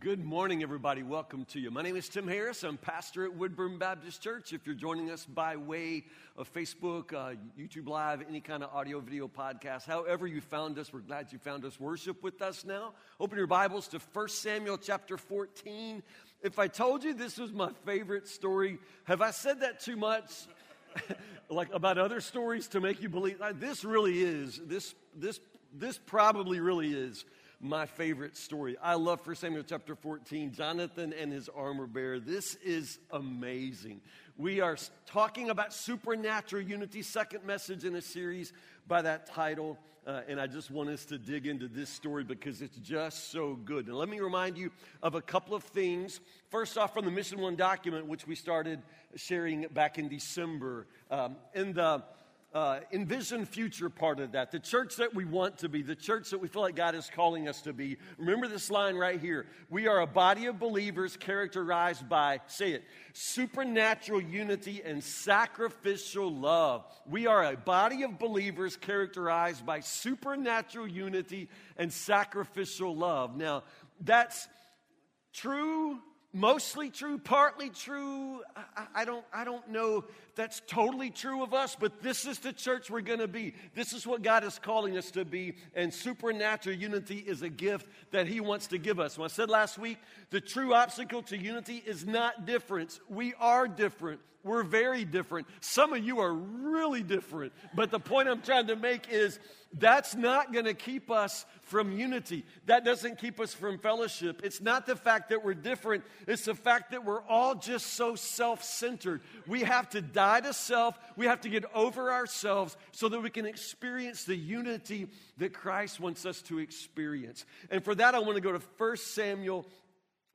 Good morning, everybody. Welcome to you. My name is Tim Harris. I'm pastor at Woodburn Baptist Church. If you're joining us by way of Facebook, uh, YouTube Live, any kind of audio, video podcast, however you found us, we're glad you found us. Worship with us now. Open your Bibles to 1 Samuel chapter 14. If I told you this was my favorite story, have I said that too much? like about other stories to make you believe? This really is. This, this, this probably really is my favorite story. I love 1 Samuel chapter 14, Jonathan and his armor bearer. This is amazing. We are talking about supernatural unity, second message in a series by that title. Uh, and I just want us to dig into this story because it's just so good. And let me remind you of a couple of things. First off, from the Mission One document, which we started sharing back in December. Um, in the uh, envision future part of that, the church that we want to be, the church that we feel like God is calling us to be. Remember this line right here. We are a body of believers characterized by, say it, supernatural unity and sacrificial love. We are a body of believers characterized by supernatural unity and sacrificial love. Now, that's true mostly true, partly true. I, I, don't, I don't know that's totally true of us, but this is the church we're going to be. This is what God is calling us to be, and supernatural unity is a gift that He wants to give us. When I said last week, the true obstacle to unity is not difference. We are different. We're very different. Some of you are really different, but the point I'm trying to make is that's not going to keep us from unity. That doesn't keep us from fellowship. It's not the fact that we're different, it's the fact that we're all just so self centered. We have to die to self, we have to get over ourselves so that we can experience the unity that Christ wants us to experience. And for that, I want to go to 1 Samuel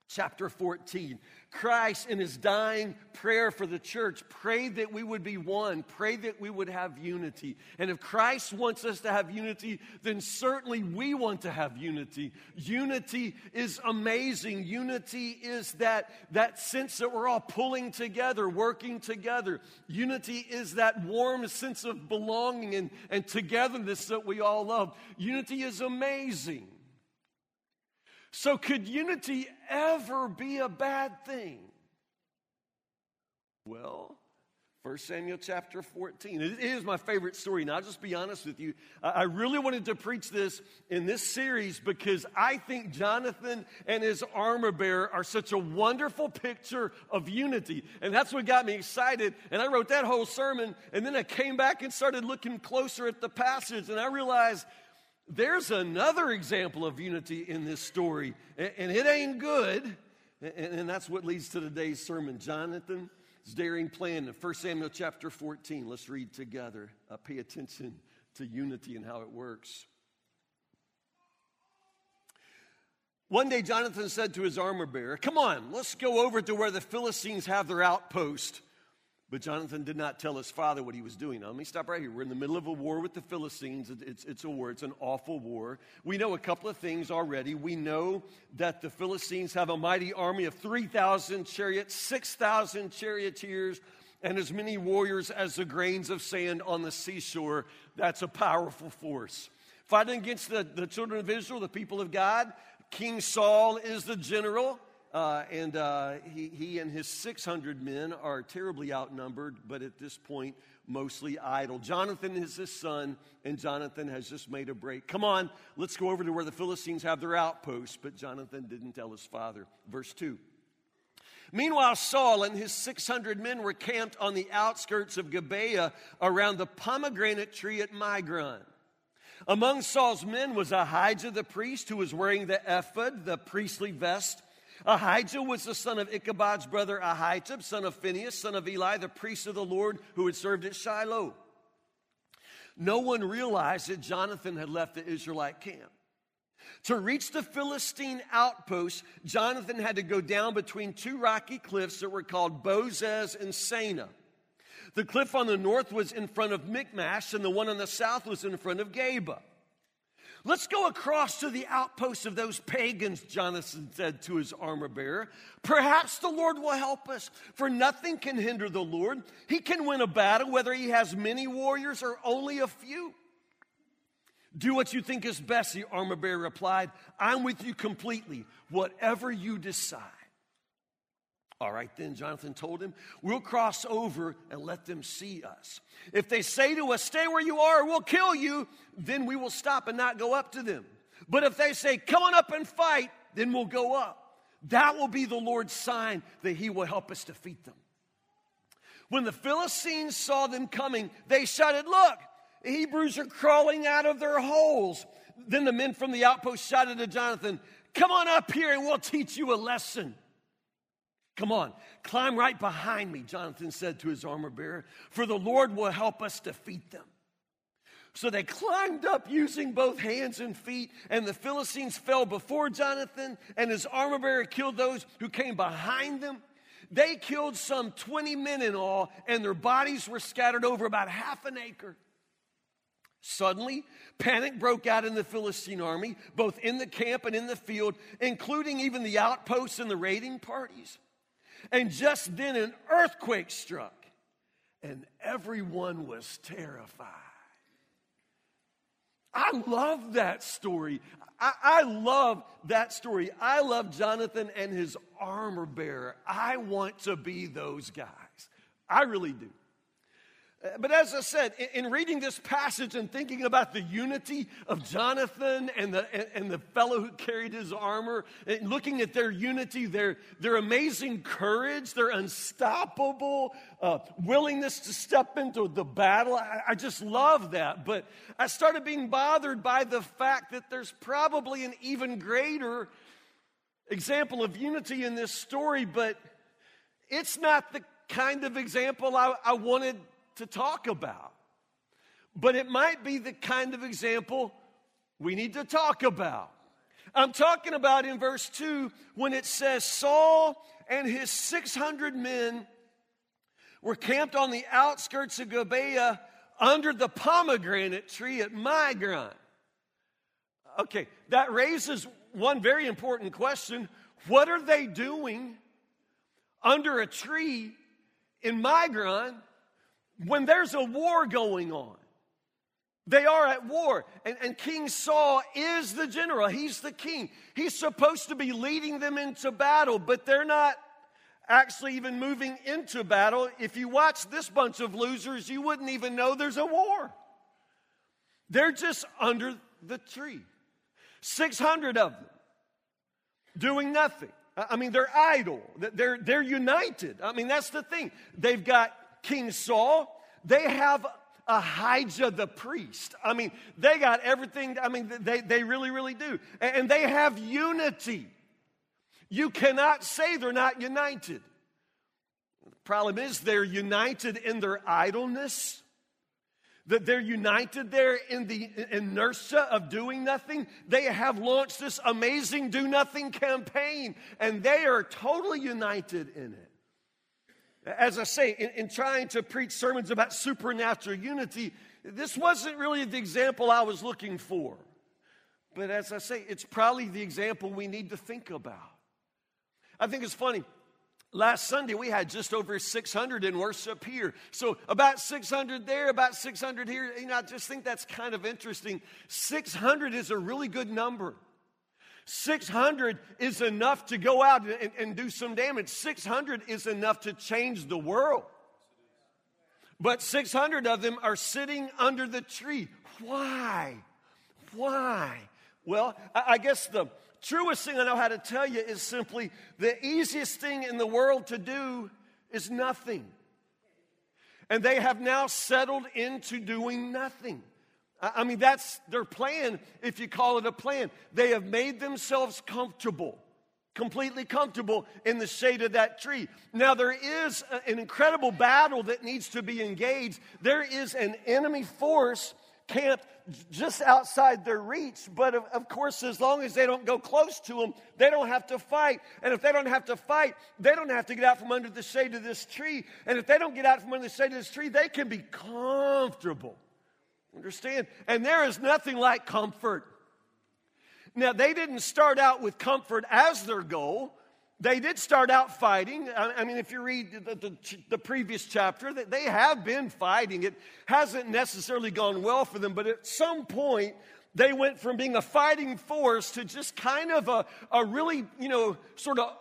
chapter 14. Christ, in his dying prayer for the church, prayed that we would be one, prayed that we would have unity. And if Christ wants us to have unity, then certainly we want to have unity. Unity is amazing. Unity is that, that sense that we're all pulling together, working together. Unity is that warm sense of belonging and, and togetherness that we all love. Unity is amazing. So, could unity ever be a bad thing? Well, 1 Samuel chapter 14. It is my favorite story. Now, I'll just be honest with you. I really wanted to preach this in this series because I think Jonathan and his armor bearer are such a wonderful picture of unity. And that's what got me excited. And I wrote that whole sermon. And then I came back and started looking closer at the passage. And I realized there's another example of unity in this story, and it ain't good. And that's what leads to today's sermon. Jonathan's daring plan in 1 Samuel chapter 14. Let's read together. Uh, pay attention to unity and how it works. One day, Jonathan said to his armor bearer, Come on, let's go over to where the Philistines have their outpost. But Jonathan did not tell his father what he was doing. Now, let me stop right here. We're in the middle of a war with the Philistines. It's, it's a war, it's an awful war. We know a couple of things already. We know that the Philistines have a mighty army of 3,000 chariots, 6,000 charioteers, and as many warriors as the grains of sand on the seashore. That's a powerful force. Fighting against the, the children of Israel, the people of God, King Saul is the general. Uh, and uh, he, he and his 600 men are terribly outnumbered, but at this point, mostly idle. Jonathan is his son, and Jonathan has just made a break. Come on, let's go over to where the Philistines have their outposts. But Jonathan didn't tell his father. Verse 2. Meanwhile, Saul and his 600 men were camped on the outskirts of Gibeah around the pomegranate tree at Migron. Among Saul's men was Ahijah the priest, who was wearing the ephod, the priestly vest Ahijah was the son of Ichabod's brother Ahitub, son of Phinehas, son of Eli, the priest of the Lord who had served at Shiloh. No one realized that Jonathan had left the Israelite camp. To reach the Philistine outpost, Jonathan had to go down between two rocky cliffs that were called Bozez and Seneh. The cliff on the north was in front of Michmash, and the one on the south was in front of Geba. Let's go across to the outposts of those pagans, Jonathan said to his armor bearer. Perhaps the Lord will help us, for nothing can hinder the Lord. He can win a battle whether he has many warriors or only a few. Do what you think is best, the armor bearer replied. I'm with you completely, whatever you decide. All right, then, Jonathan told him, We'll cross over and let them see us. If they say to us, Stay where you are, we'll kill you, then we will stop and not go up to them. But if they say, Come on up and fight, then we'll go up. That will be the Lord's sign that He will help us defeat them. When the Philistines saw them coming, they shouted, Look, the Hebrews are crawling out of their holes. Then the men from the outpost shouted to Jonathan, Come on up here and we'll teach you a lesson. Come on, climb right behind me, Jonathan said to his armor bearer, for the Lord will help us defeat them. So they climbed up using both hands and feet, and the Philistines fell before Jonathan, and his armor bearer killed those who came behind them. They killed some 20 men in all, and their bodies were scattered over about half an acre. Suddenly, panic broke out in the Philistine army, both in the camp and in the field, including even the outposts and the raiding parties. And just then an earthquake struck, and everyone was terrified. I love that story. I, I, love that story. I love Jonathan and his armor bearer. I want to be those guys. I really do. But as I said, in, reading this passage and thinking about the unity of Jonathan and the, and, the fellow who carried his armor, looking at their unity, their, their amazing courage, their unstoppable uh, willingness to step into the battle, I, I just love that. But I started being bothered by the fact that there's probably an even greater example of unity in this story, but it's not the kind of example I, I wanted to talk about. But it might be the kind of example we need to talk about. I'm talking about in verse 2 when it says Saul and his 600 men were camped on the outskirts of Gibeah under the pomegranate tree at Migron. Okay, that raises one very important question. What are they doing under a tree in Migron when there's a war going on. They are at war. And, and, King Saul is the general, he's the king. He's supposed to be leading them into battle, but they're not actually even moving into battle. If you watch this bunch of losers, you wouldn't even know there's a war. They're just under the tree. 600 of them doing nothing. I mean, they're idle. They're, they're united. I mean, that's the thing. They've got King Saul, they have Ahijah the priest. I mean, they got everything. I mean, they, they really, really do. And they have unity. You cannot say they're not united. The problem is they're united in their idleness, that they're united there in the inertia of doing nothing. They have launched this amazing do nothing campaign, and they are totally united in it. As I say, in, in, trying to preach sermons about supernatural unity, this wasn't really the example I was looking for. But as I say, it's probably the example we need to think about. I think it's funny. Last Sunday, we had just over 600 in worship here. So, about 600 there, about 600 here. You know, I just think that's kind of interesting. 600 is a really good number. 600 is enough to go out and, and, do some damage. 600 is enough to change the world. But 600 of them are sitting under the tree. Why? Why? Well, I, I guess the truest thing I know how to tell you is simply the easiest thing in the world to do is nothing. And they have now settled into doing nothing. I mean, that's their plan, if you call it a plan. They have made themselves comfortable, completely comfortable in the shade of that tree. Now, there is an incredible battle that needs to be engaged. There is an enemy force camped just outside their reach. But of, of, course, as long as they don't go close to them, they don't have to fight. And if they don't have to fight, they don't have to get out from under the shade of this tree. And if they don't get out from under the shade of this tree, they can be comfortable. Understand? And there is nothing like comfort. Now, they didn't start out with comfort as their goal. They did start out fighting. I mean, if you read the, the, the, previous chapter, they have been fighting. It hasn't necessarily gone well for them, but at some point, they went from being a fighting force to just kind of a, a really, you know, sort of,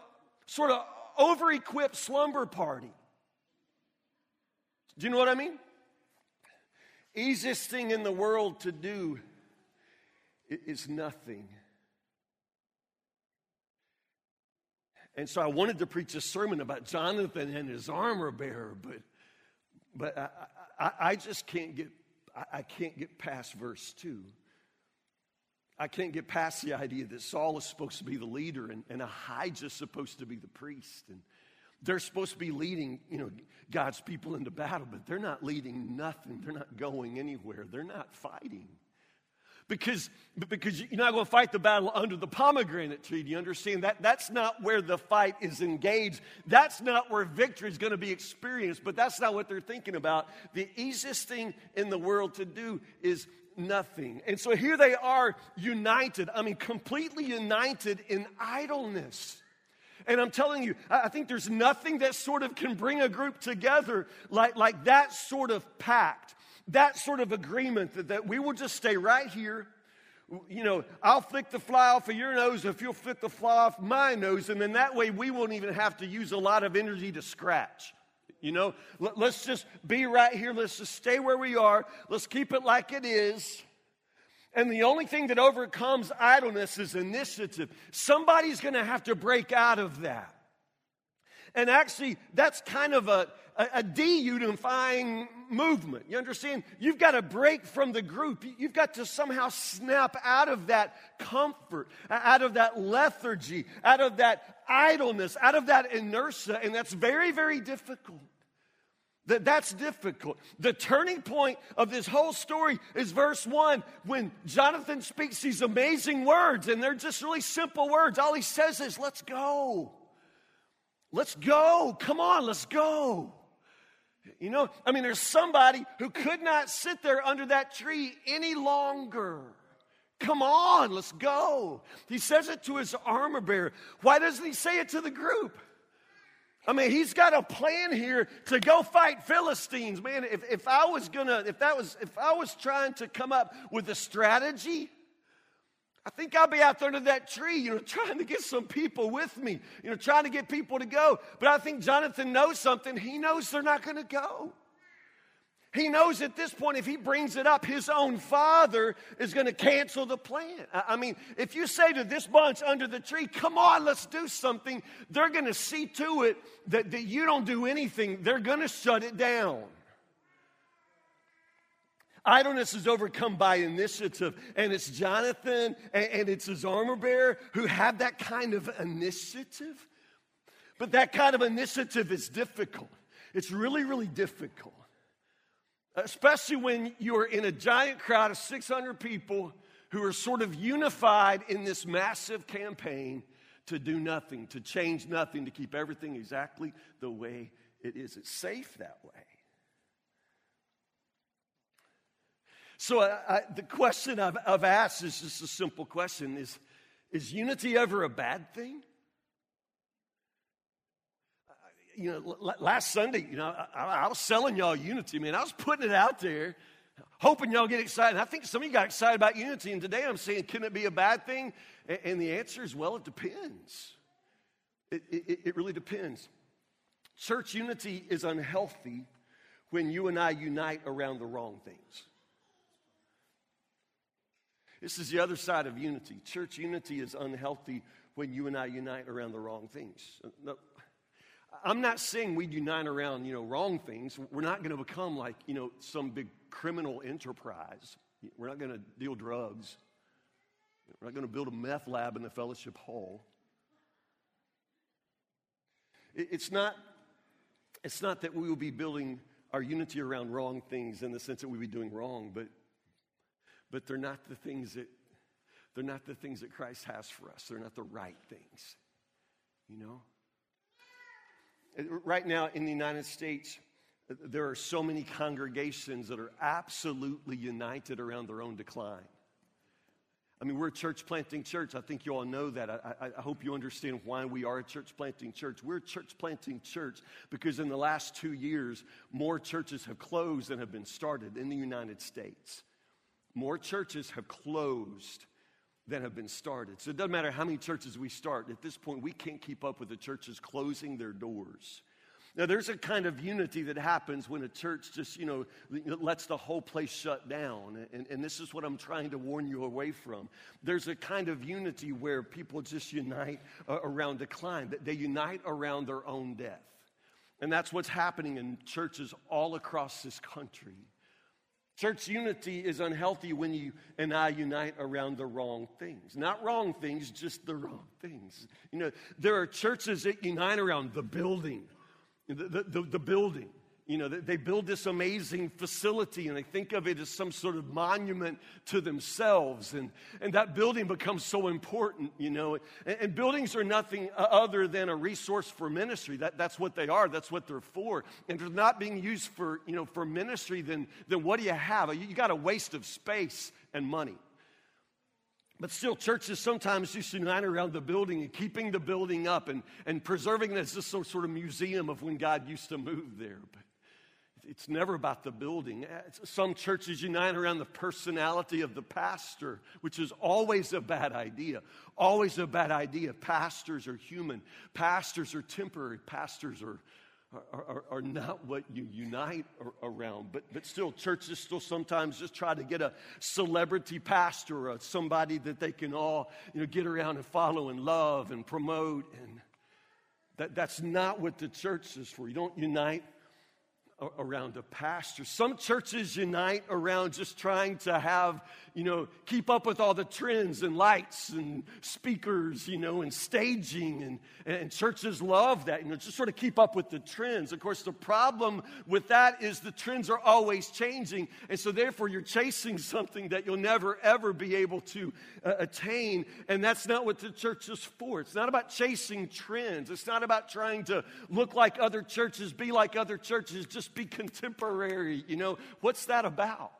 sort of over equipped slumber party. Do you know what I mean? Easiest thing in the world to do is nothing. And so I wanted to preach a sermon about Jonathan and his armor bearer, but, but I, I, I just can't get, I, I can't get past verse 2. I can't get past the idea that Saul is supposed to be the leader and, and Ahijah is supposed to be the priest. And they're supposed to be leading, you know, God's people into battle, but they're not leading nothing. They're not going anywhere. They're not fighting. Because, because you're not going to fight the battle under the pomegranate tree. Do you understand that? That's not where the fight is engaged. That's not where victory is going to be experienced, but that's not what they're thinking about. The easiest thing in the world to do is nothing. And so here they are united. I mean, completely united in idleness. And I'm telling you, I think there's nothing that sort of can bring a group together like, like that sort of pact, that sort of agreement that, that we will just stay right here. You know, I'll flick the fly off of your nose if you'll flick the fly off my nose, and then that way we won't even have to use a lot of energy to scratch. You know, let's just be right here. Let's just stay where we are. Let's keep it like it is. And the only thing that overcomes idleness is initiative. Somebody's going to have to break out of that. And actually, that's kind of a, a, a de-unifying movement. You understand? You've got to break from the group. You've got to somehow snap out of that comfort, out of that lethargy, out of that idleness, out of that inertia. And that's very, very difficult. That that's difficult. The turning point of this whole story is verse 1 when Jonathan speaks these amazing words and they're just really simple words. All he says is, "Let's go. Let's go. Come on, let's go." You know, I mean there's somebody who could not sit there under that tree any longer. Come on, let's go. He says it to his armor bearer. Why doesn't he say it to the group? I mean, he's got a plan here to go fight Philistines. Man, if, if I was gonna, if that was, if I was trying to come up with a strategy, I think I'd be out there under that tree, you know, trying to get some people with me, you know, trying to get people to go. But I think Jonathan knows something. He knows they're not gonna go. He knows at this point, if he brings it up, his own father is going to cancel the plan. I mean, if you say to this bunch under the tree, come on, let's do something, they're going to see to it that, that you don't do anything. They're going to shut it down. Idleness is overcome by initiative, and it's Jonathan and, and it's his armor bearer who have that kind of initiative. But that kind of initiative is difficult. It's really, really difficult especially when you're in a giant crowd of 600 people who are sort of unified in this massive campaign to do nothing, to change nothing, to keep everything exactly the way it is. It's safe that way. So, I, I, the question I've, I've asked is just a simple question is, is unity ever a bad thing? You know, last Sunday, you know, I, I, was selling y'all unity, man. I was putting it out there, hoping y'all get excited. I think some of you got excited about unity, and today I'm saying, can it be a bad thing? And, the answer is, well, it depends. It, it, it really depends. Church unity is unhealthy when you and I unite around the wrong things. This is the other side of unity. Church unity is unhealthy when you and I unite around the wrong things. I'm not saying we unite around, you know, wrong things. We're not going to become like, you know, some big criminal enterprise. We're not going to deal drugs. We're not going to build a meth lab in the fellowship hall. It's not, it's not that we will be building our unity around wrong things in the sense that we will be doing wrong, but, but they're not the things that they're not the things that Christ has for us. They're not the right things. You know? Right now in the United States, there are so many congregations that are absolutely united around their own decline. I mean, we're a church planting church. I think you all know that. I, I, hope you understand why we are a church planting church. We're a church planting church because in the last two years, more churches have closed than have been started in the United States. More churches have closed than have been started. So it doesn't matter how many churches we start. At this point, we can't keep up with the churches closing their doors. Now, there's a kind of unity that happens when a church just, you know, lets the whole place shut down. And, and this is what I'm trying to warn you away from. There's a kind of unity where people just unite uh, around decline, that they unite around their own death. And that's what's happening in churches all across this country. Church unity is unhealthy when you and I unite around the wrong things. Not wrong things, just the wrong things. You know, there are churches that unite around the building the, the, the building. You know, they build this amazing facility and they think of it as some sort of monument to themselves. And, and that building becomes so important, you know. And, and buildings are nothing other than a resource for ministry. That, that's what they are, that's what they're for. And if they're not being used for, you know, for ministry, then, then what do you have? You, got a waste of space and money. But still, churches sometimes just unite around the building and keeping the building up and, and preserving it as this sort of museum of when God used to move there. But it's never about the building. Uh, some churches unite around the personality of the pastor, which is always a bad idea. Always a bad idea. Pastors are human, pastors are temporary, pastors are are, are, not what you unite around. But, but still, churches still sometimes just try to get a celebrity pastor or somebody that they can all you know, get around and follow and love and promote. And that, that's not what the church is for. You don't unite around a pastor. Some churches unite around just trying to have, you know, keep up with all the trends and lights and speakers, you know, and staging. And, and churches love that, you know, just sort of keep up with the trends. Of course, the problem with that is the trends are always changing. And so, therefore, you're chasing something that you'll never, ever be able to uh, attain. And that's not what the church is for. It's not about chasing trends, it's not about trying to look like other churches, be like other churches. Just be contemporary. You know, what's that about?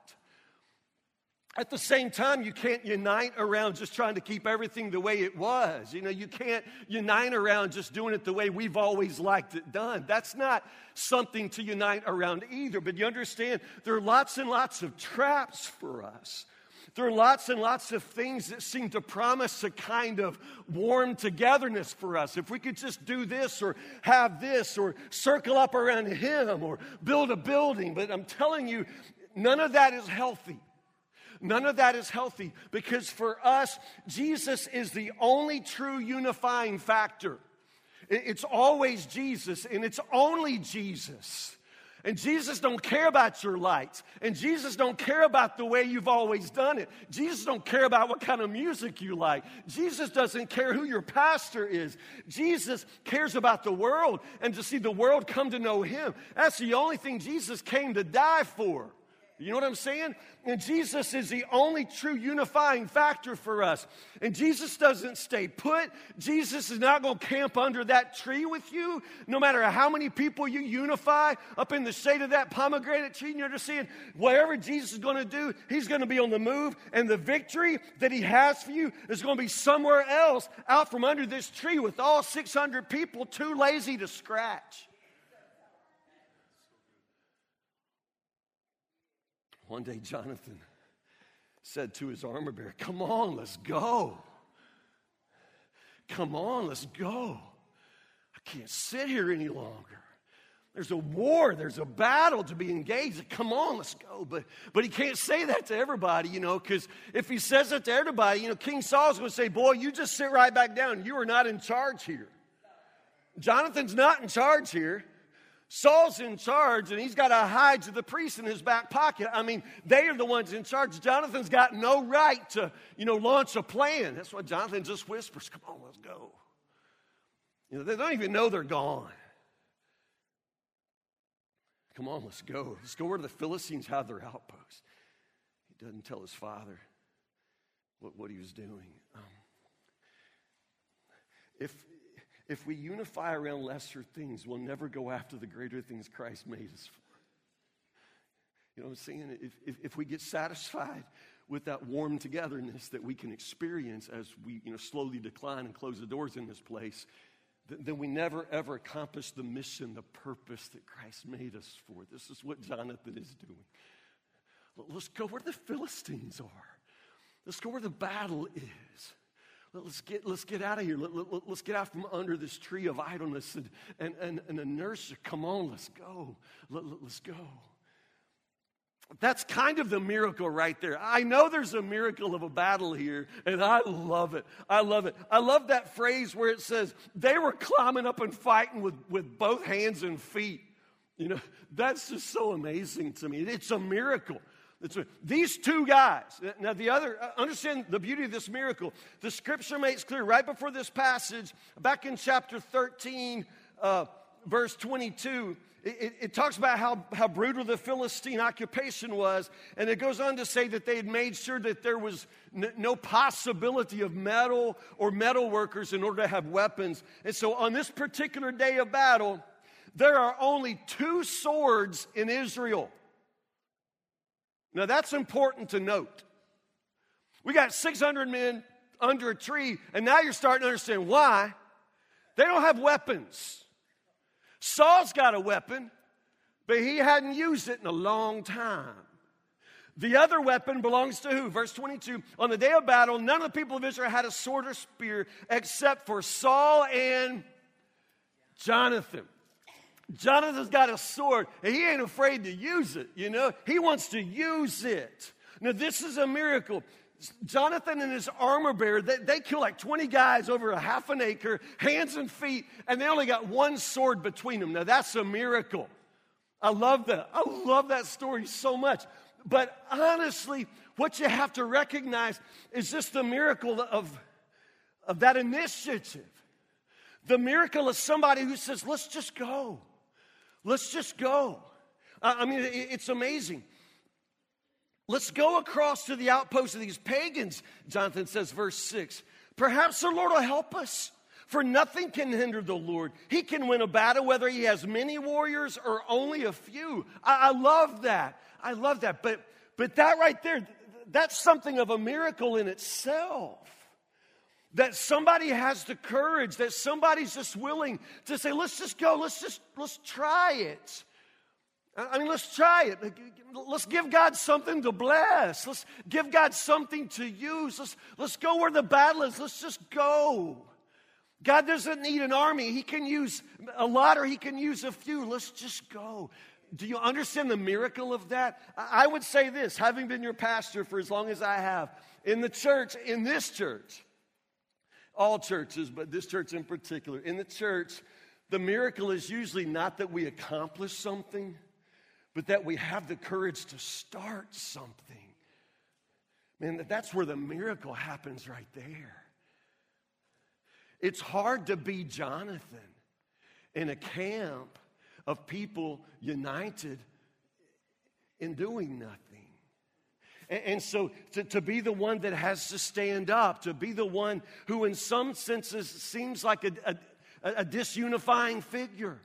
At the same time, you can't unite around just trying to keep everything the way it was. You know, you can't unite around just doing it the way we've always liked it done. That's not something to unite around either. But you understand, there are lots and lots of traps for us there are lots and lots of things that seem to promise a kind of warm togetherness for us. If we could just do this or have this or circle up around Him or build a building. But I'm telling you, none of that is healthy. None of that is healthy because for us, Jesus is the only true unifying factor. It's always Jesus and it's only Jesus. And Jesus don't care about your lights. And Jesus don't care about the way you've always done it. Jesus don't care about what kind of music you like. Jesus doesn't care who your pastor is. Jesus cares about the world and to see the world come to know him. That's the only thing Jesus came to die for. You know what I'm saying? And Jesus is the only true unifying factor for us. And Jesus doesn't stay put. Jesus is not going to camp under that tree with you, no matter how many people you unify up in the shade of that pomegranate tree. You understand? Whatever Jesus is going to do, he's going to be on the move. And the victory that he has for you is going to be somewhere else out from under this tree with all 600 people too lazy to scratch. One day, Jonathan said to his armor bearer, Come on, let's go. Come on, let's go. I can't sit here any longer. There's a war, there's a battle to be engaged. Come on, let's go. But, but he can't say that to everybody, you know, because if he says it to everybody, you know, King Saul's going to say, Boy, you just sit right back down. You are not in charge here. Jonathan's not in charge here. Saul's in charge and he's got Ahijah the priest in his back pocket. I mean, they are the ones in charge. Jonathan's got no right to, you know, launch a plan. That's why Jonathan just whispers, Come on, let's go. You know, they don't even know they're gone. Come on, let's go. Let's go where the Philistines have their outposts. He doesn't tell his father what, what he was doing. Um, if, if we unify around lesser things, we'll never go after the greater things Christ made us for. You know what I'm saying? If, if, if, we get satisfied with that warm togetherness that we can experience as we you know, slowly decline and close the doors in this place, then, then we never ever accomplish the mission, the purpose that Christ made us for. This is what Jonathan is doing. Let's go where the Philistines are. Let's go where the battle is. Let's get, let's get out of here. Let, let, get out from under this tree of idleness and, and, and, and a nurse. Come on, let's go. Let, let, let's go. That's kind of the miracle right there. I know there's a miracle of a battle here, and I love it. I love it. I love that phrase where it says they were climbing up and fighting with, with both hands and feet. You know, that's just so amazing to me. It's a miracle. These two guys. Now, the other, uh, understand the beauty of this miracle. The scripture makes clear right before this passage, back in chapter 13, uh, verse 22 it, it, talks about how, how brutal the Philistine occupation was, and it goes on to say that they had made sure that there was n- no possibility of metal or metal workers in order to have weapons. And so on this particular day of battle, there are only two swords in Israel. Now that's important to note. We got 600 men under a tree, and now you're starting to understand why. They don't have weapons. Saul's got a weapon, but he hadn't used it in a long time. The other weapon belongs to who? Verse 22 On the day of battle, none of the people of Israel had a sword or spear except for Saul and Jonathan. Jonathan's got a sword, and he ain't afraid to use it, you know? He wants to use it. Now, this is a miracle. Jonathan and his armor bearer, they, they kill like 20 guys over a half an acre, hands and feet, and they only got one sword between them. Now that's a miracle. I love that. I love that story so much. But honestly, what you have to recognize is just the miracle of, of that initiative. The miracle of somebody who says, let's just go. Let's just go. I mean, it's amazing. Let's go across to the outpost of these pagans, Jonathan says, verse 6. Perhaps the Lord will help us, for nothing can hinder the Lord. He can win a battle whether he has many warriors or only a few. I, I love that. I love that. But, but that right there, that's something of a miracle in itself. That somebody has the courage, that somebody's just willing to say, let's just go, let's just, let's try it. I mean, let's try it. Let's give God something to bless. Let's give God something to use. Let's, let's go where the battle is. Let's just go. God doesn't need an army. He can use a lot or He can use a few. Let's just go. Do you understand the miracle of that? I would say this, having been your pastor for as long as I have, in the church, in this church, all churches, but this church in particular, in the church, the miracle is usually not that we accomplish something but that we have the courage to start something. Man, that's where the miracle happens right there. It's hard to be Jonathan in a camp of people united in doing nothing. And, so to, to, be the one that has to stand up, to be the one who, in some senses, seems like a, a, a disunifying figure.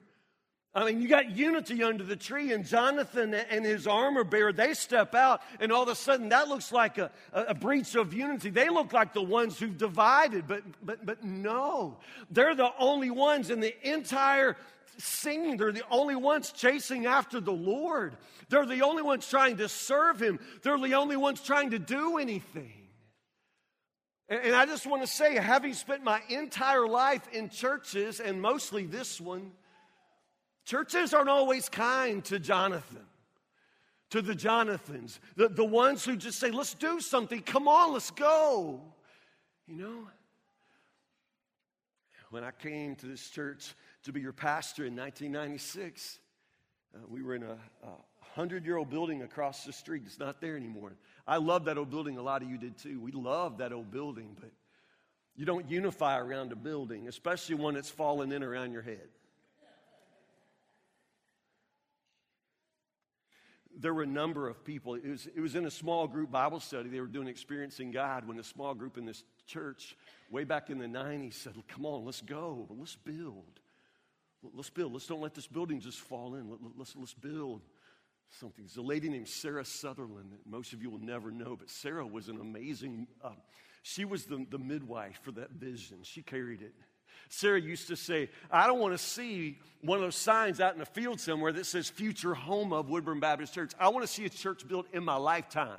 I mean, you got unity under the tree, and Jonathan and his armor bearer, they step out, and all of a sudden that looks like a, a, breach of unity. They look like the ones who've divided, but, but, but no. They're the only ones in the entire scene. They're the only ones chasing after the Lord. They're the only ones trying to serve Him. They're the only ones trying to do anything. And, and I just want to say, having spent my entire life in churches, and mostly this one, Churches aren't always kind to Jonathan, to the Jonathans, the, the ones who just say, let's do something, come on, let's go. You know? When I came to this church to be your pastor in 1996, uh, we were in a, a hundred year old building across the street. It's not there anymore. I love that old building. A lot of you did too. We love that old building, but you don't unify around a building, especially one that's fallen in around your head. There were a number of people. It was, it was in a small group Bible study. They were doing Experiencing God when a small group in this church, way back in the 90s, said, Come on, let's go. Let's build. Let's build. Let's don't let this building just fall in. Let, us let's build something. There's a lady named Sarah Sutherland that most of you will never know, but Sarah was an amazing, uh, she was the, the midwife for that vision. She carried it. Sarah used to say, I don't want to see one of those signs out in the field somewhere that says future home of Woodburn Baptist Church. I want to see a church built in my lifetime.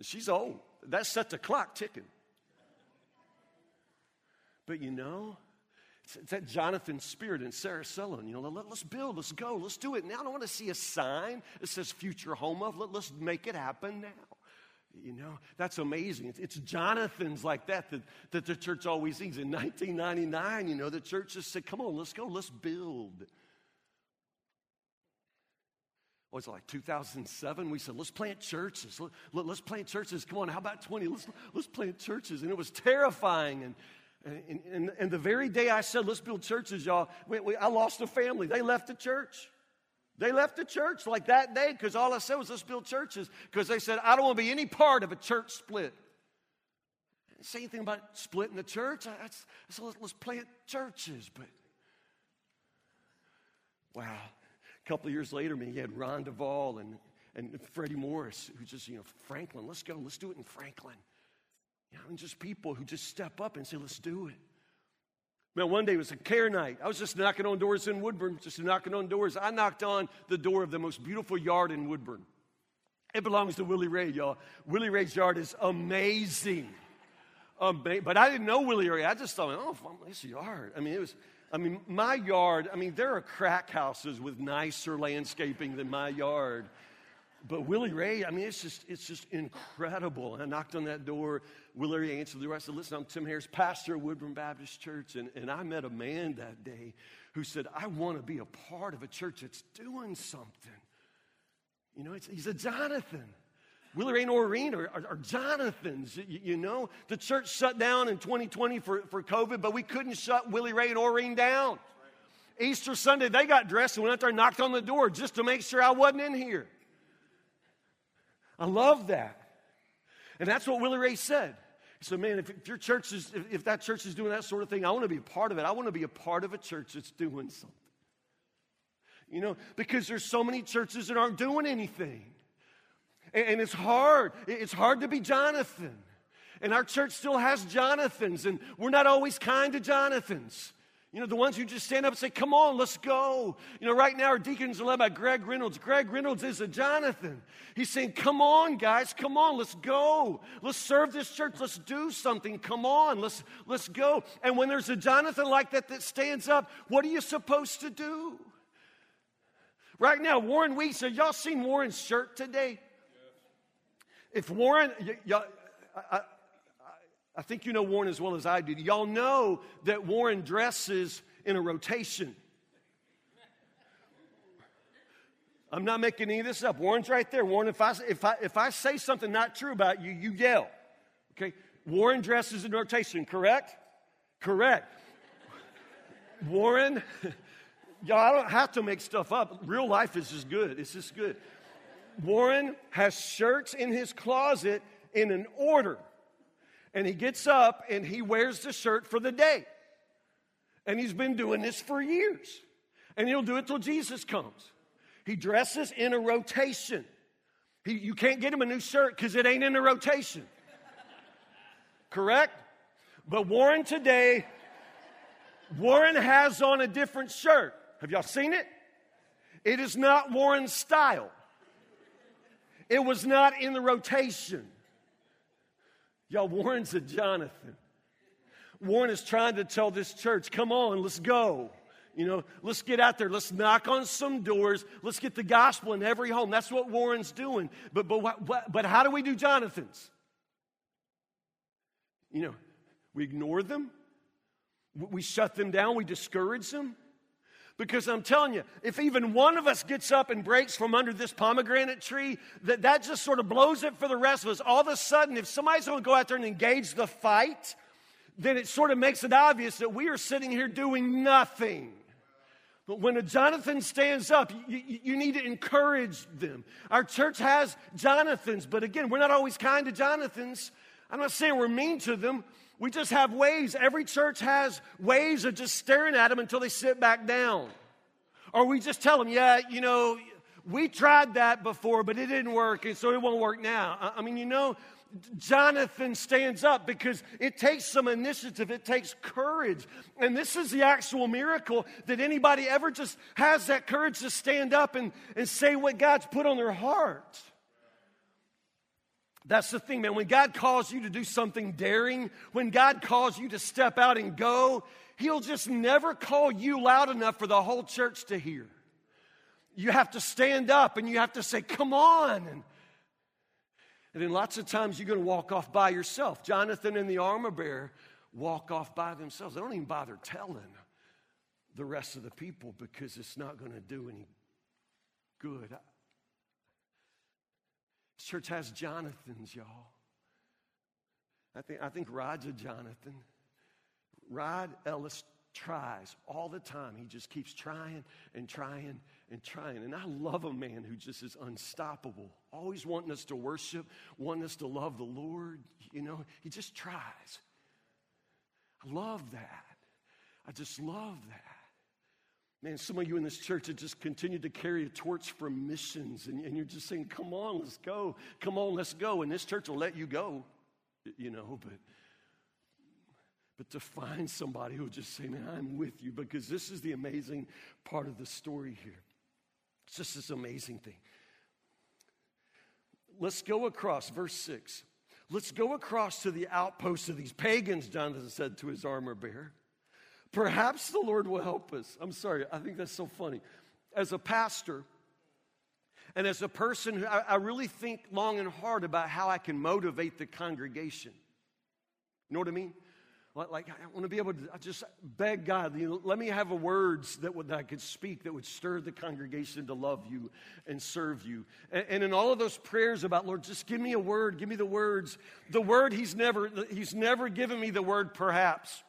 She's old. That set the clock ticking. But you know, it's, it's that Jonathan spirit in Sarah Sullivan. You know, let, us build, let's go, let's do it now. I don't want to see a sign that says future home of. Let, let's make it happen now. You know, that's amazing. It's, it's Jonathan's like that, that that the church always sings. In 1999, you know, the church just said, come on, let's go, let's build. Was it like 2007? We said, let's plant churches. Let, us plant churches. Come on, how about 20? Let's, let's plant churches. And it was terrifying. And, and, and, and the very day I said, let's build churches, y'all, we, we, I lost a family. They left the church. They left the church like that day because all I said was let's build churches because they said, I don't want to be any part of a church split. I didn't say anything about splitting the church. I, I said, let's, let's plant churches. But wow. A couple years later, man, you had Ron Duvall and, and Freddie Morris who just, you know, Franklin, let's go, let's do it in Franklin. You know, and just people who just step up and say, let's do it. Man, one day it was a care night. I was just knocking on doors in Woodburn, just knocking on doors. I knocked on the door of the most beautiful yard in Woodburn. It belongs to Willie Ray, y'all. Willie Ray's yard is amazing. but I didn't know Willie Ray. I just thought, oh, um, this yard. I mean, it was, I mean, my yard, I mean, there are crack houses with nicer landscaping than my yard. But Willie Ray, I mean, it's just, it's just incredible. I knocked on that door. Willie Ray answered the door. I said, Listen, I'm Tim Harris, pastor of Woodburn Baptist Church. And, and I met a man that day who said, I want to be a part of a church that's doing something. You know, he's a Jonathan. Willie Ray and Oreen are, are, are Jonathans. You, you, know, the church shut down in 2020 for, for COVID, but we couldn't shut Willie Ray and Oreen down. Easter Sunday, they got dressed and went out there and knocked on the door just to make sure I wasn't in here. I love that. And that's what Willie Ray said. He said, Man, if, if your church is, if, if that church is doing that sort of thing, I want to be a part of it. I want to be a part of a church that's doing something. You know, because there's so many churches that aren't doing anything. And, and it's hard. It's hard to be Jonathan. And our church still has Jonathans, and we're not always kind to Jonathans. You know, the ones who just stand up and say, Come on, let's go. You know, right now our deacons are led by Greg Reynolds. Greg Reynolds is a Jonathan. He's saying, Come on, guys, come on, let's go. Let's serve this church. Let's do something. Come on, let's, let's go. And when there's a Jonathan like that that stands up, what are you supposed to do? Right now, Warren Weeks, have y'all seen Warren's shirt today? If Warren, y- y- I, I think you know Warren as well as I do. Y'all know that Warren dresses in a rotation. I'm not making any of this up. Warren's right there. Warren, if I, if I, if I say something not true about you, you yell. Okay? Warren dresses in rotation, correct? Correct. Warren, y'all, I don't have to make stuff up. Real life is just good. It's just good. Warren has shirts in his closet in an order and he gets up and he wears the shirt for the day. And he's been doing this for years. And he'll do it till Jesus comes. He dresses in a rotation. He, you can't get him a new shirt because it ain't in a rotation. Correct? But Warren today, Warren has on a different shirt. Have y'all seen it? It is not Warren's style. It was not in the rotation. Y'all, Warren's a Jonathan. Warren is trying to tell this church, come on, let's go. You know, let's get out there. Let's knock on some doors. Let's get the gospel in every home. That's what Warren's doing. But, but, but how do we do Jonathan's? You know, we ignore them, we shut them down, we discourage them. Because I'm telling you, if even one of us gets up and breaks from under this pomegranate tree, that, that just sort of blows it for the rest of us. All of a sudden, if somebody's going to go out there and engage the fight, then it sort of makes it obvious that we are sitting here doing nothing. But when a Jonathan stands up, you, you, need to encourage them. Our church has Jonathans, but again, we're not always kind to Jonathans. I'm not saying we're mean to them, we just have ways. Every church has ways of just staring at them until they sit back down. Or we just tell them, yeah, you know, we tried that before, but it didn't work, and so it won't work now. I mean, you know, Jonathan stands up because it takes some initiative, it takes courage. And this is the actual miracle that anybody ever just has that courage to stand up and, and say what God's put on their heart. That's the thing, man. When God calls you to do something daring, when God calls you to step out and go, He'll just never call you loud enough for the whole church to hear. You have to stand up and you have to say, Come on. And, and then lots of times you're going to walk off by yourself. Jonathan and the armor bearer walk off by themselves. They don't even bother telling the rest of the people because it's not going to do any good. This church has Jonathans, y'all. I think, I think Rod's a Jonathan. Rod Ellis tries all the time. He just keeps trying and trying and trying. And I love a man who just is unstoppable, always wanting us to worship, wanting us to love the Lord. You know, he just tries. I love that. I just love that. Man, some of you in this church have just continued to carry a torch for missions, and, and you're just saying, Come on, let's go. Come on, let's go. And this church will let you go, you know, but. But to find somebody who will just say, Man, I'm with you, because this is the amazing part of the story here. It's just this amazing thing. Let's go across, verse 6. Let's go across to the outposts of these pagans, Jonathan said to his armor bearer. Perhaps the Lord will help us. I'm sorry, I think that's so funny. As a pastor, and as a person who I, I really think long and hard about how I can motivate the congregation. You know what I mean? Like, I want to be able to I just beg God, you know, let me have a words that, would, that I could speak that would stir the congregation to love you and serve you. And, and, in all of those prayers about, Lord, just give me a word, give me the words. The word, He's never, He's never given me the word perhaps.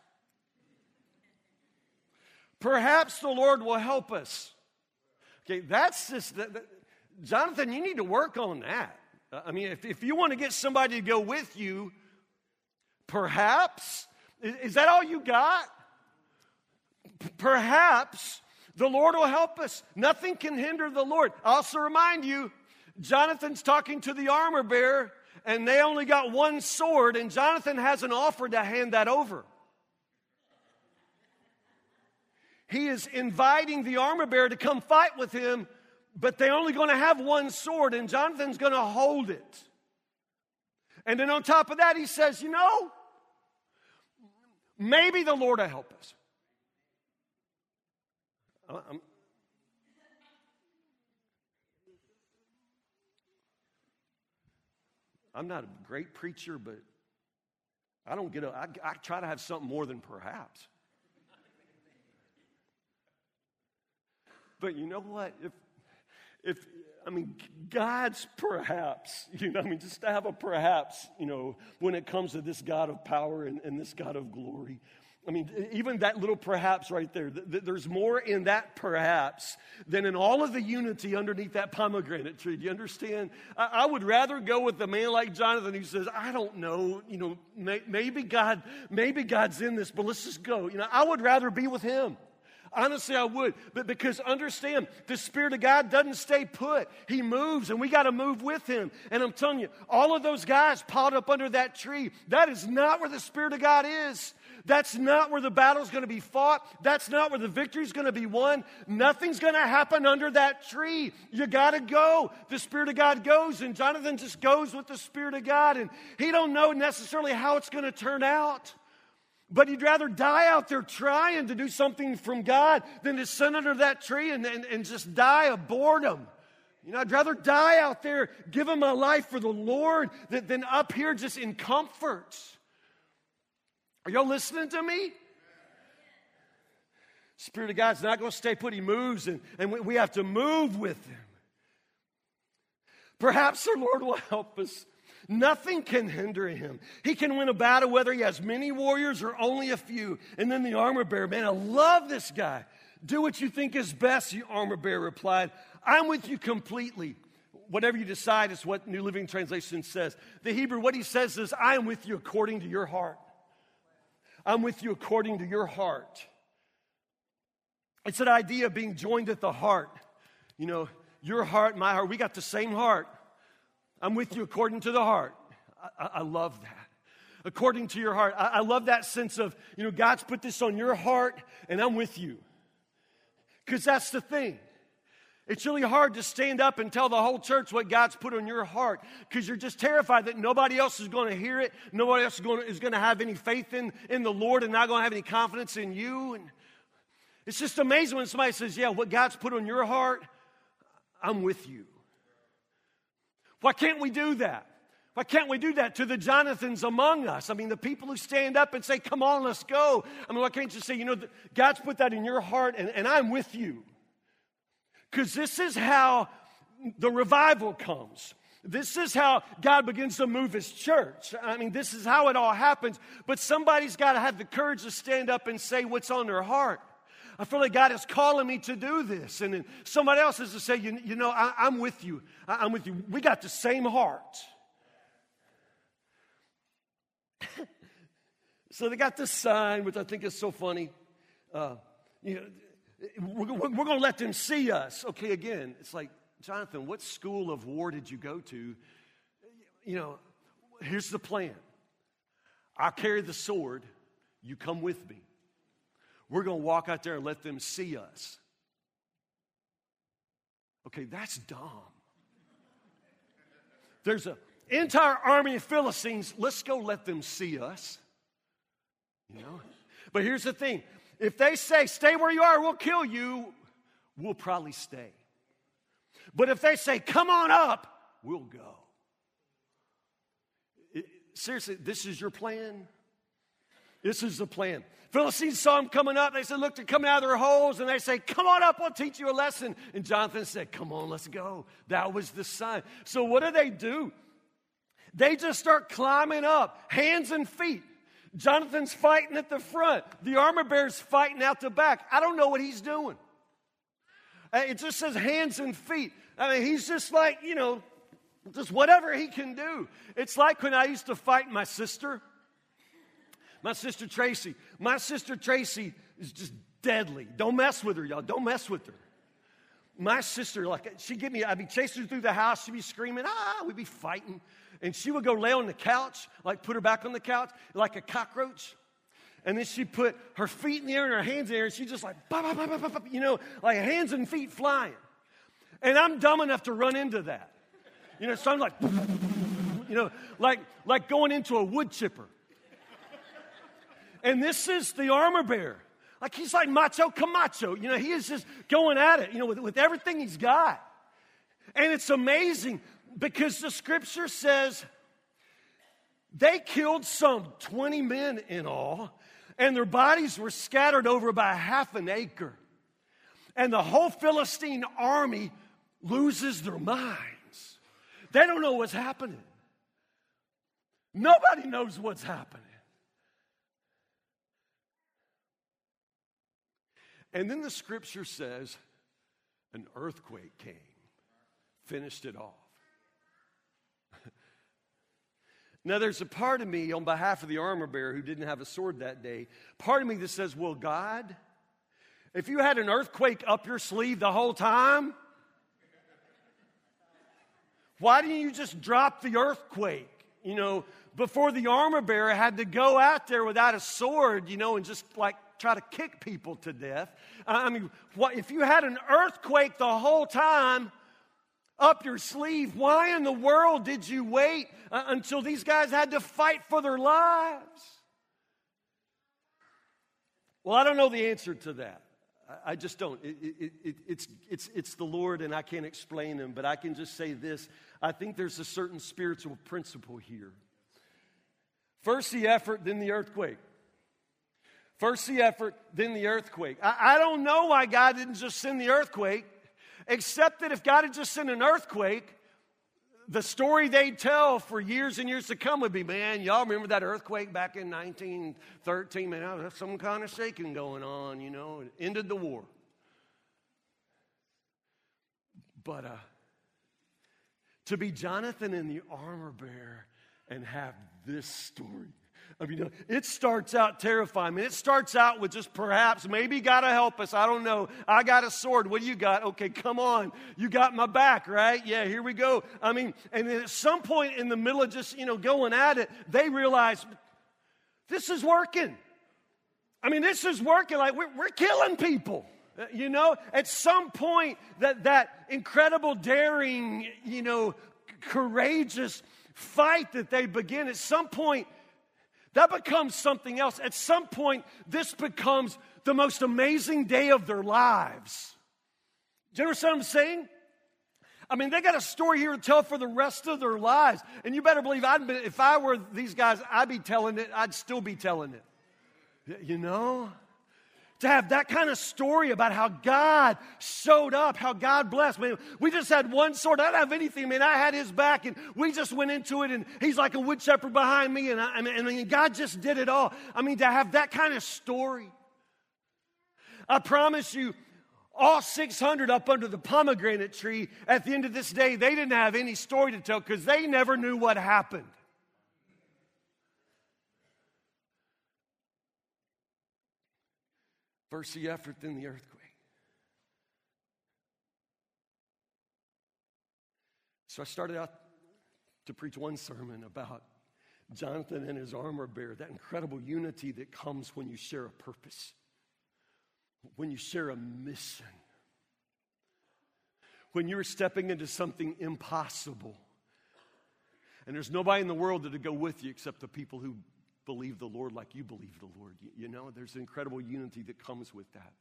Perhaps the Lord will help us. Okay, that's just, Jonathan, you need to work on that. Uh, I mean, if, if you want to get somebody to go with you, perhaps is that all you got? Perhaps the Lord will help us. Nothing can hinder the Lord. I also remind you, Jonathan's talking to the armor bearer, and they only got one sword, and Jonathan has an offer to hand that over. He is inviting the armor bearer to come fight with him, but they're only going to have one sword, and Jonathan's going to hold it. And then on top of that, he says, You know, Maybe the Lord will help us. I'm, I'm not a great preacher, but I don't get a, I, I try to have something more than perhaps. But you know what? If, if, I mean, God's perhaps, you know, I mean, just to have a perhaps, you know, when it comes to this God of power and, and this God of glory. I mean, even that little perhaps right there, th- th- there's more in that perhaps than in all of the unity underneath that pomegranate tree. Do you understand? I, I would rather go with a man like Jonathan who says, I don't know, you know, may- maybe God, maybe God's in this, but let's just go. You know, I would rather be with him. Honestly, I would. But because understand, the Spirit of God doesn't stay put. He moves, and we got to move with Him. And I'm telling you, all of those guys piled up under that tree, that is not where the Spirit of God is. That's not where the battle's going to be fought. That's not where the victory's going to be won. Nothing's going to happen under that tree. You got to go. The Spirit of God goes, and Jonathan just goes with the Spirit of God, and he don't know necessarily how it's going to turn out. But he'd rather die out there trying to do something from God than to sit under that tree and, and, and just die of boredom. You know, I'd rather die out there giving my life for the Lord than, than up here just in comfort. Are y'all listening to me? Spirit of God's not going to stay put. He moves, and, and we, we have to move with Him. Perhaps the Lord will help us Nothing can hinder him. He can win a battle whether he has many warriors or only a few. And then the armor bearer, man, I love this guy. Do what you think is best, the armor bearer replied. I'm with you completely. Whatever you decide is what New Living Translation says. The Hebrew, what he says is, I am with you according to your heart. I'm with you according to your heart. It's an idea of being joined at the heart. You know, your heart, my heart, we got the same heart. I'm with you according to the heart. I, I love that. According to your heart. I, I love that sense of, you know, God's put this on your heart and I'm with you. Because that's the thing. It's really hard to stand up and tell the whole church what God's put on your heart because you're just terrified that nobody else is going to hear it. Nobody else is going to, is going to have any faith in, in the Lord and not going to have any confidence in you. And it's just amazing when somebody says, Yeah, what God's put on your heart, I'm with you. Why can't we do that? Why can't we do that to the Jonathans among us? I mean, the people who stand up and say, Come on, let's go. I mean, why can't you say, You know, God's put that in your heart and, and I'm with you? Because this is how the revival comes. This is how God begins to move his church. I mean, this is how it all happens. But somebody's got to have the courage to stand up and say what's on their heart. I feel like God is calling me to do this. And then somebody else has to say, you, you know, I, am with you. I, am with you. We got the same heart. so they got this sign, which I think is so funny. Uh, you know, we're, we're, going to let them see us. Okay, again, it's like, Jonathan, what school of war did you go to? You know, here's the plan I'll carry the sword, you come with me. We're going to walk out there and let them see us. Okay, that's dumb. There's an entire army of Philistines. Let's go let them see us. You know? But here's the thing if they say, stay where you are, we'll kill you, we'll probably stay. But if they say, come on up, we'll go. It, seriously, this is your plan? This is the plan. Philistines saw him coming up. They said, Look, they're coming out of their holes. And they say, Come on up, we'll teach you a lesson. And Jonathan said, Come on, let's go. That was the sign. So what do they do? They just start climbing up, hands and feet. Jonathan's fighting at the front. The armor bearer's fighting out the back. I don't know what he's doing. Uh, it just says hands and feet. I mean, he's just like, you know, just whatever he can do. It's like when I used to fight my sister. My sister Tracy. My sister Tracy is just deadly. Don't mess with her, y'all. Don't mess with her. My sister, like, she'd get me, I'd be chasing her through the house. She'd be screaming, ah, we'd be fighting. And she would go lay on the couch, like put her back on the couch, like a cockroach. And then she put her feet in the air and her hands in the air, and she just like, bah, bah, bah, you know, like hands and feet flying. And I'm dumb enough to run into that. You know, so I'm like, you know, like, like going into a wood chipper. And this is the armor bearer. Like he's like macho Camacho. You know, he is just going at it, you know, with, with everything he's got. And it's amazing because the scripture says they killed some 20 men in all, and their bodies were scattered over about half an acre. And the whole Philistine army loses their minds. They don't know what's happening. Nobody knows what's happening. And then the scripture says an earthquake came, finished it off. now, there's a part of me on behalf of the armor bearer who didn't have a sword that day, part of me that says, Well, God, if you had an earthquake up your sleeve the whole time, why didn't you just drop the earthquake? You know, before the armor bearer had to go out there without a sword, you know, and just like try to kick people to death. I mean, what, if you had an earthquake the whole time up your sleeve, why in the world did you wait uh, until these guys had to fight for their lives? Well, I don't know the answer to that. I just don't. It, it, it, it's, it's, it's the Lord, and I can't explain him, but I can just say this. I think there's a certain spiritual principle here. First the effort, then the earthquake. First the effort, then the earthquake. I, I don't know why God didn't just send the earthquake, except that if God had just sent an earthquake, the story they'd tell for years and years to come would be, man, y'all remember that earthquake back in 1913? Man, there's some kind of shaking going on, you know, it ended the war. But uh, to be Jonathan in the armor bearer and have this story I mean, it starts out terrifying. I mean, it starts out with just perhaps, maybe God to help us. I don't know. I got a sword. What do you got? Okay, come on. You got my back, right? Yeah, here we go. I mean, and then at some point in the middle of just, you know, going at it, they realize this is working. I mean, this is working. Like, we're, we're killing people. You know, at some point, that, that incredible, daring, you know, courageous fight that they begin, at some point, that becomes something else. At some point, this becomes the most amazing day of their lives. Do you understand what I'm saying? I mean, they got a story here to tell for the rest of their lives. And you better believe I'd be, if I were these guys, I'd be telling it, I'd still be telling it. You know? To have that kind of story about how God showed up, how God blessed. Man, we just had one sword. I didn't have anything, man. I had his back, and we just went into it, and he's like a wood shepherd behind me, and, I, I mean, God just did it all. I mean, to have that kind of story. I promise you, all 600 up under the pomegranate tree, at the end of this day, they didn't have any story to tell because they never knew what happened. First the effort, then the earthquake. So I started out to preach one sermon about Jonathan and his armor bearer, that incredible unity that comes when you share a purpose, when you share a mission, when you're stepping into something impossible. And there's nobody in the world that'll go with you except the people who believe the Lord like you believe the Lord. You, you know, there's incredible unity that comes with that.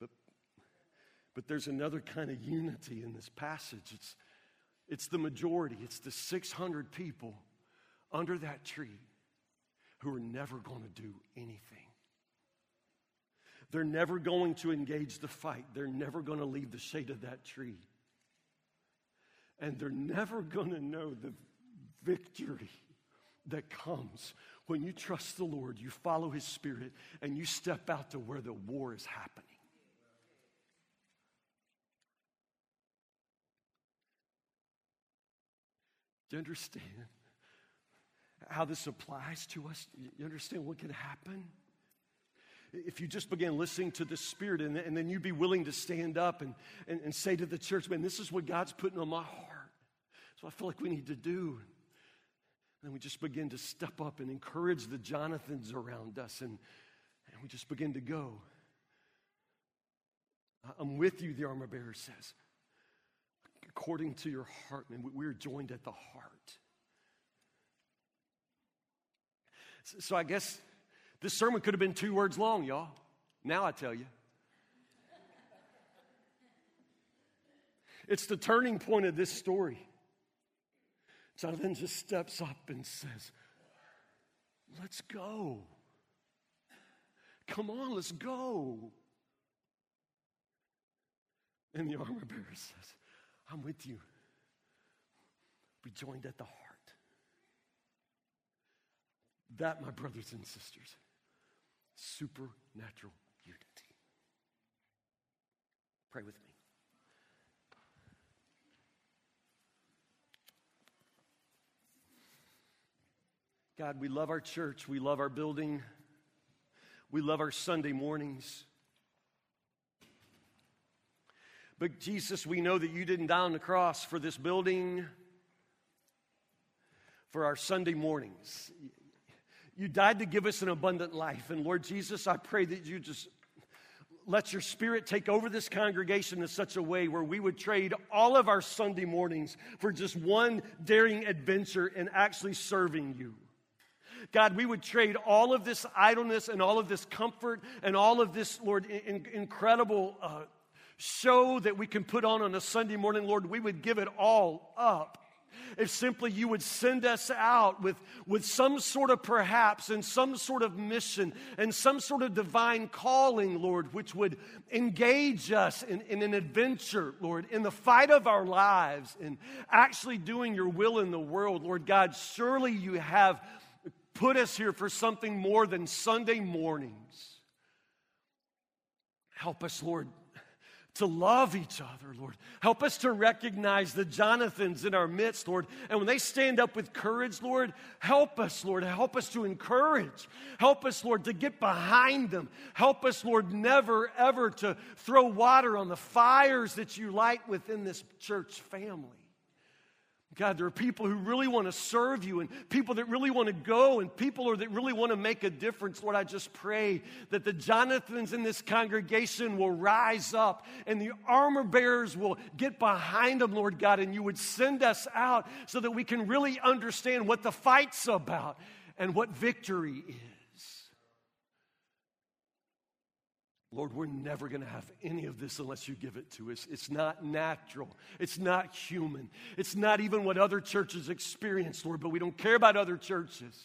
But, but there's another kind of unity in this passage. It's, it's the majority, it's the 600 people under that tree who are never going to do anything. They're never going to engage the fight. They're never going to leave the shade of that tree. And they're never going to know the victory that comes when you trust the Lord, you follow His Spirit, and you step out to where the war is happening. Do you understand how this applies to us? You understand what can happen? If you just begin listening to the Spirit and, and then you'd be willing to stand up and, and, and say to the church, man, this is what God's putting on my heart. So I feel like we need to do. And we just begin to step up and encourage the Jonathans around us, and, and we just begin to go. I'm with you, the armor bearer says. According to your heart, and we're joined at the heart. So I guess this sermon could have been two words long, y'all. Now I tell you. It's the turning point of this story. Jonathan just steps up and says, Let's go. Come on, let's go. And the armor bearer says, I'm with you. Be joined at the heart. That, my brothers and sisters, supernatural unity. Pray with me. God, we love our church. We love our building. We love our Sunday mornings. But Jesus, we know that you didn't die on the cross for this building, for our Sunday mornings. You died to give us an abundant life. And Lord Jesus, I pray that you just let your spirit take over this congregation in such a way where we would trade all of our Sunday mornings for just one daring adventure in actually serving you. God, we would trade all of this idleness and all of this comfort and all of this, Lord, in, incredible uh, show that we can put on on a Sunday morning, Lord, we would give it all up if simply you would send us out with, with some sort of perhaps and some sort of mission and some sort of divine calling, Lord, which would engage us in, in an adventure, Lord, in the fight of our lives and actually doing your will in the world. Lord God, surely you have put us here for something more than Sunday mornings. Help us, Lord, to love each other, Lord. Help us to recognize the Jonathans in our midst, Lord. And when they stand up with courage, Lord, help us, Lord. Help us to encourage. Help us, Lord, to get behind them. Help us, Lord, never, ever to throw water on the fires that you light within this church family. God, there are people who really want to serve you and people that really want to go and people that really want to make a difference. Lord, I just pray that the Jonathans in this congregation will rise up and the armor bearers will get behind them, Lord God, and you would send us out so that we can really understand what the fight's about and what victory is. Lord, we're never going to have any of this unless you give it to us. It's not natural. It's not human. It's not even what other churches experience, Lord, but we don't care about other churches.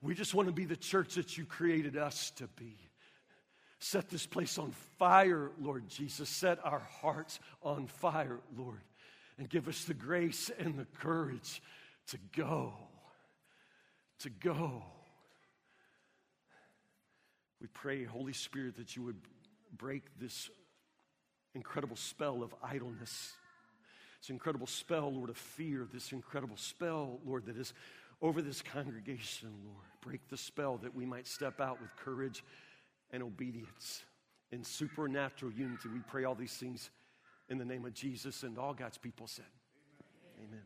We just want to be the church that you created us to be. Set this place on fire, Lord Jesus. Set our hearts on fire, Lord. And give us the grace and the courage to go. To go. We pray, Holy Spirit, that you would break this incredible spell of idleness, this incredible spell, Lord, of fear, this incredible spell, Lord, that is over this congregation, Lord. Break the spell that we might step out with courage and obedience in supernatural unity. We pray all these things in the name of Jesus and all God's people said. Amen. Amen.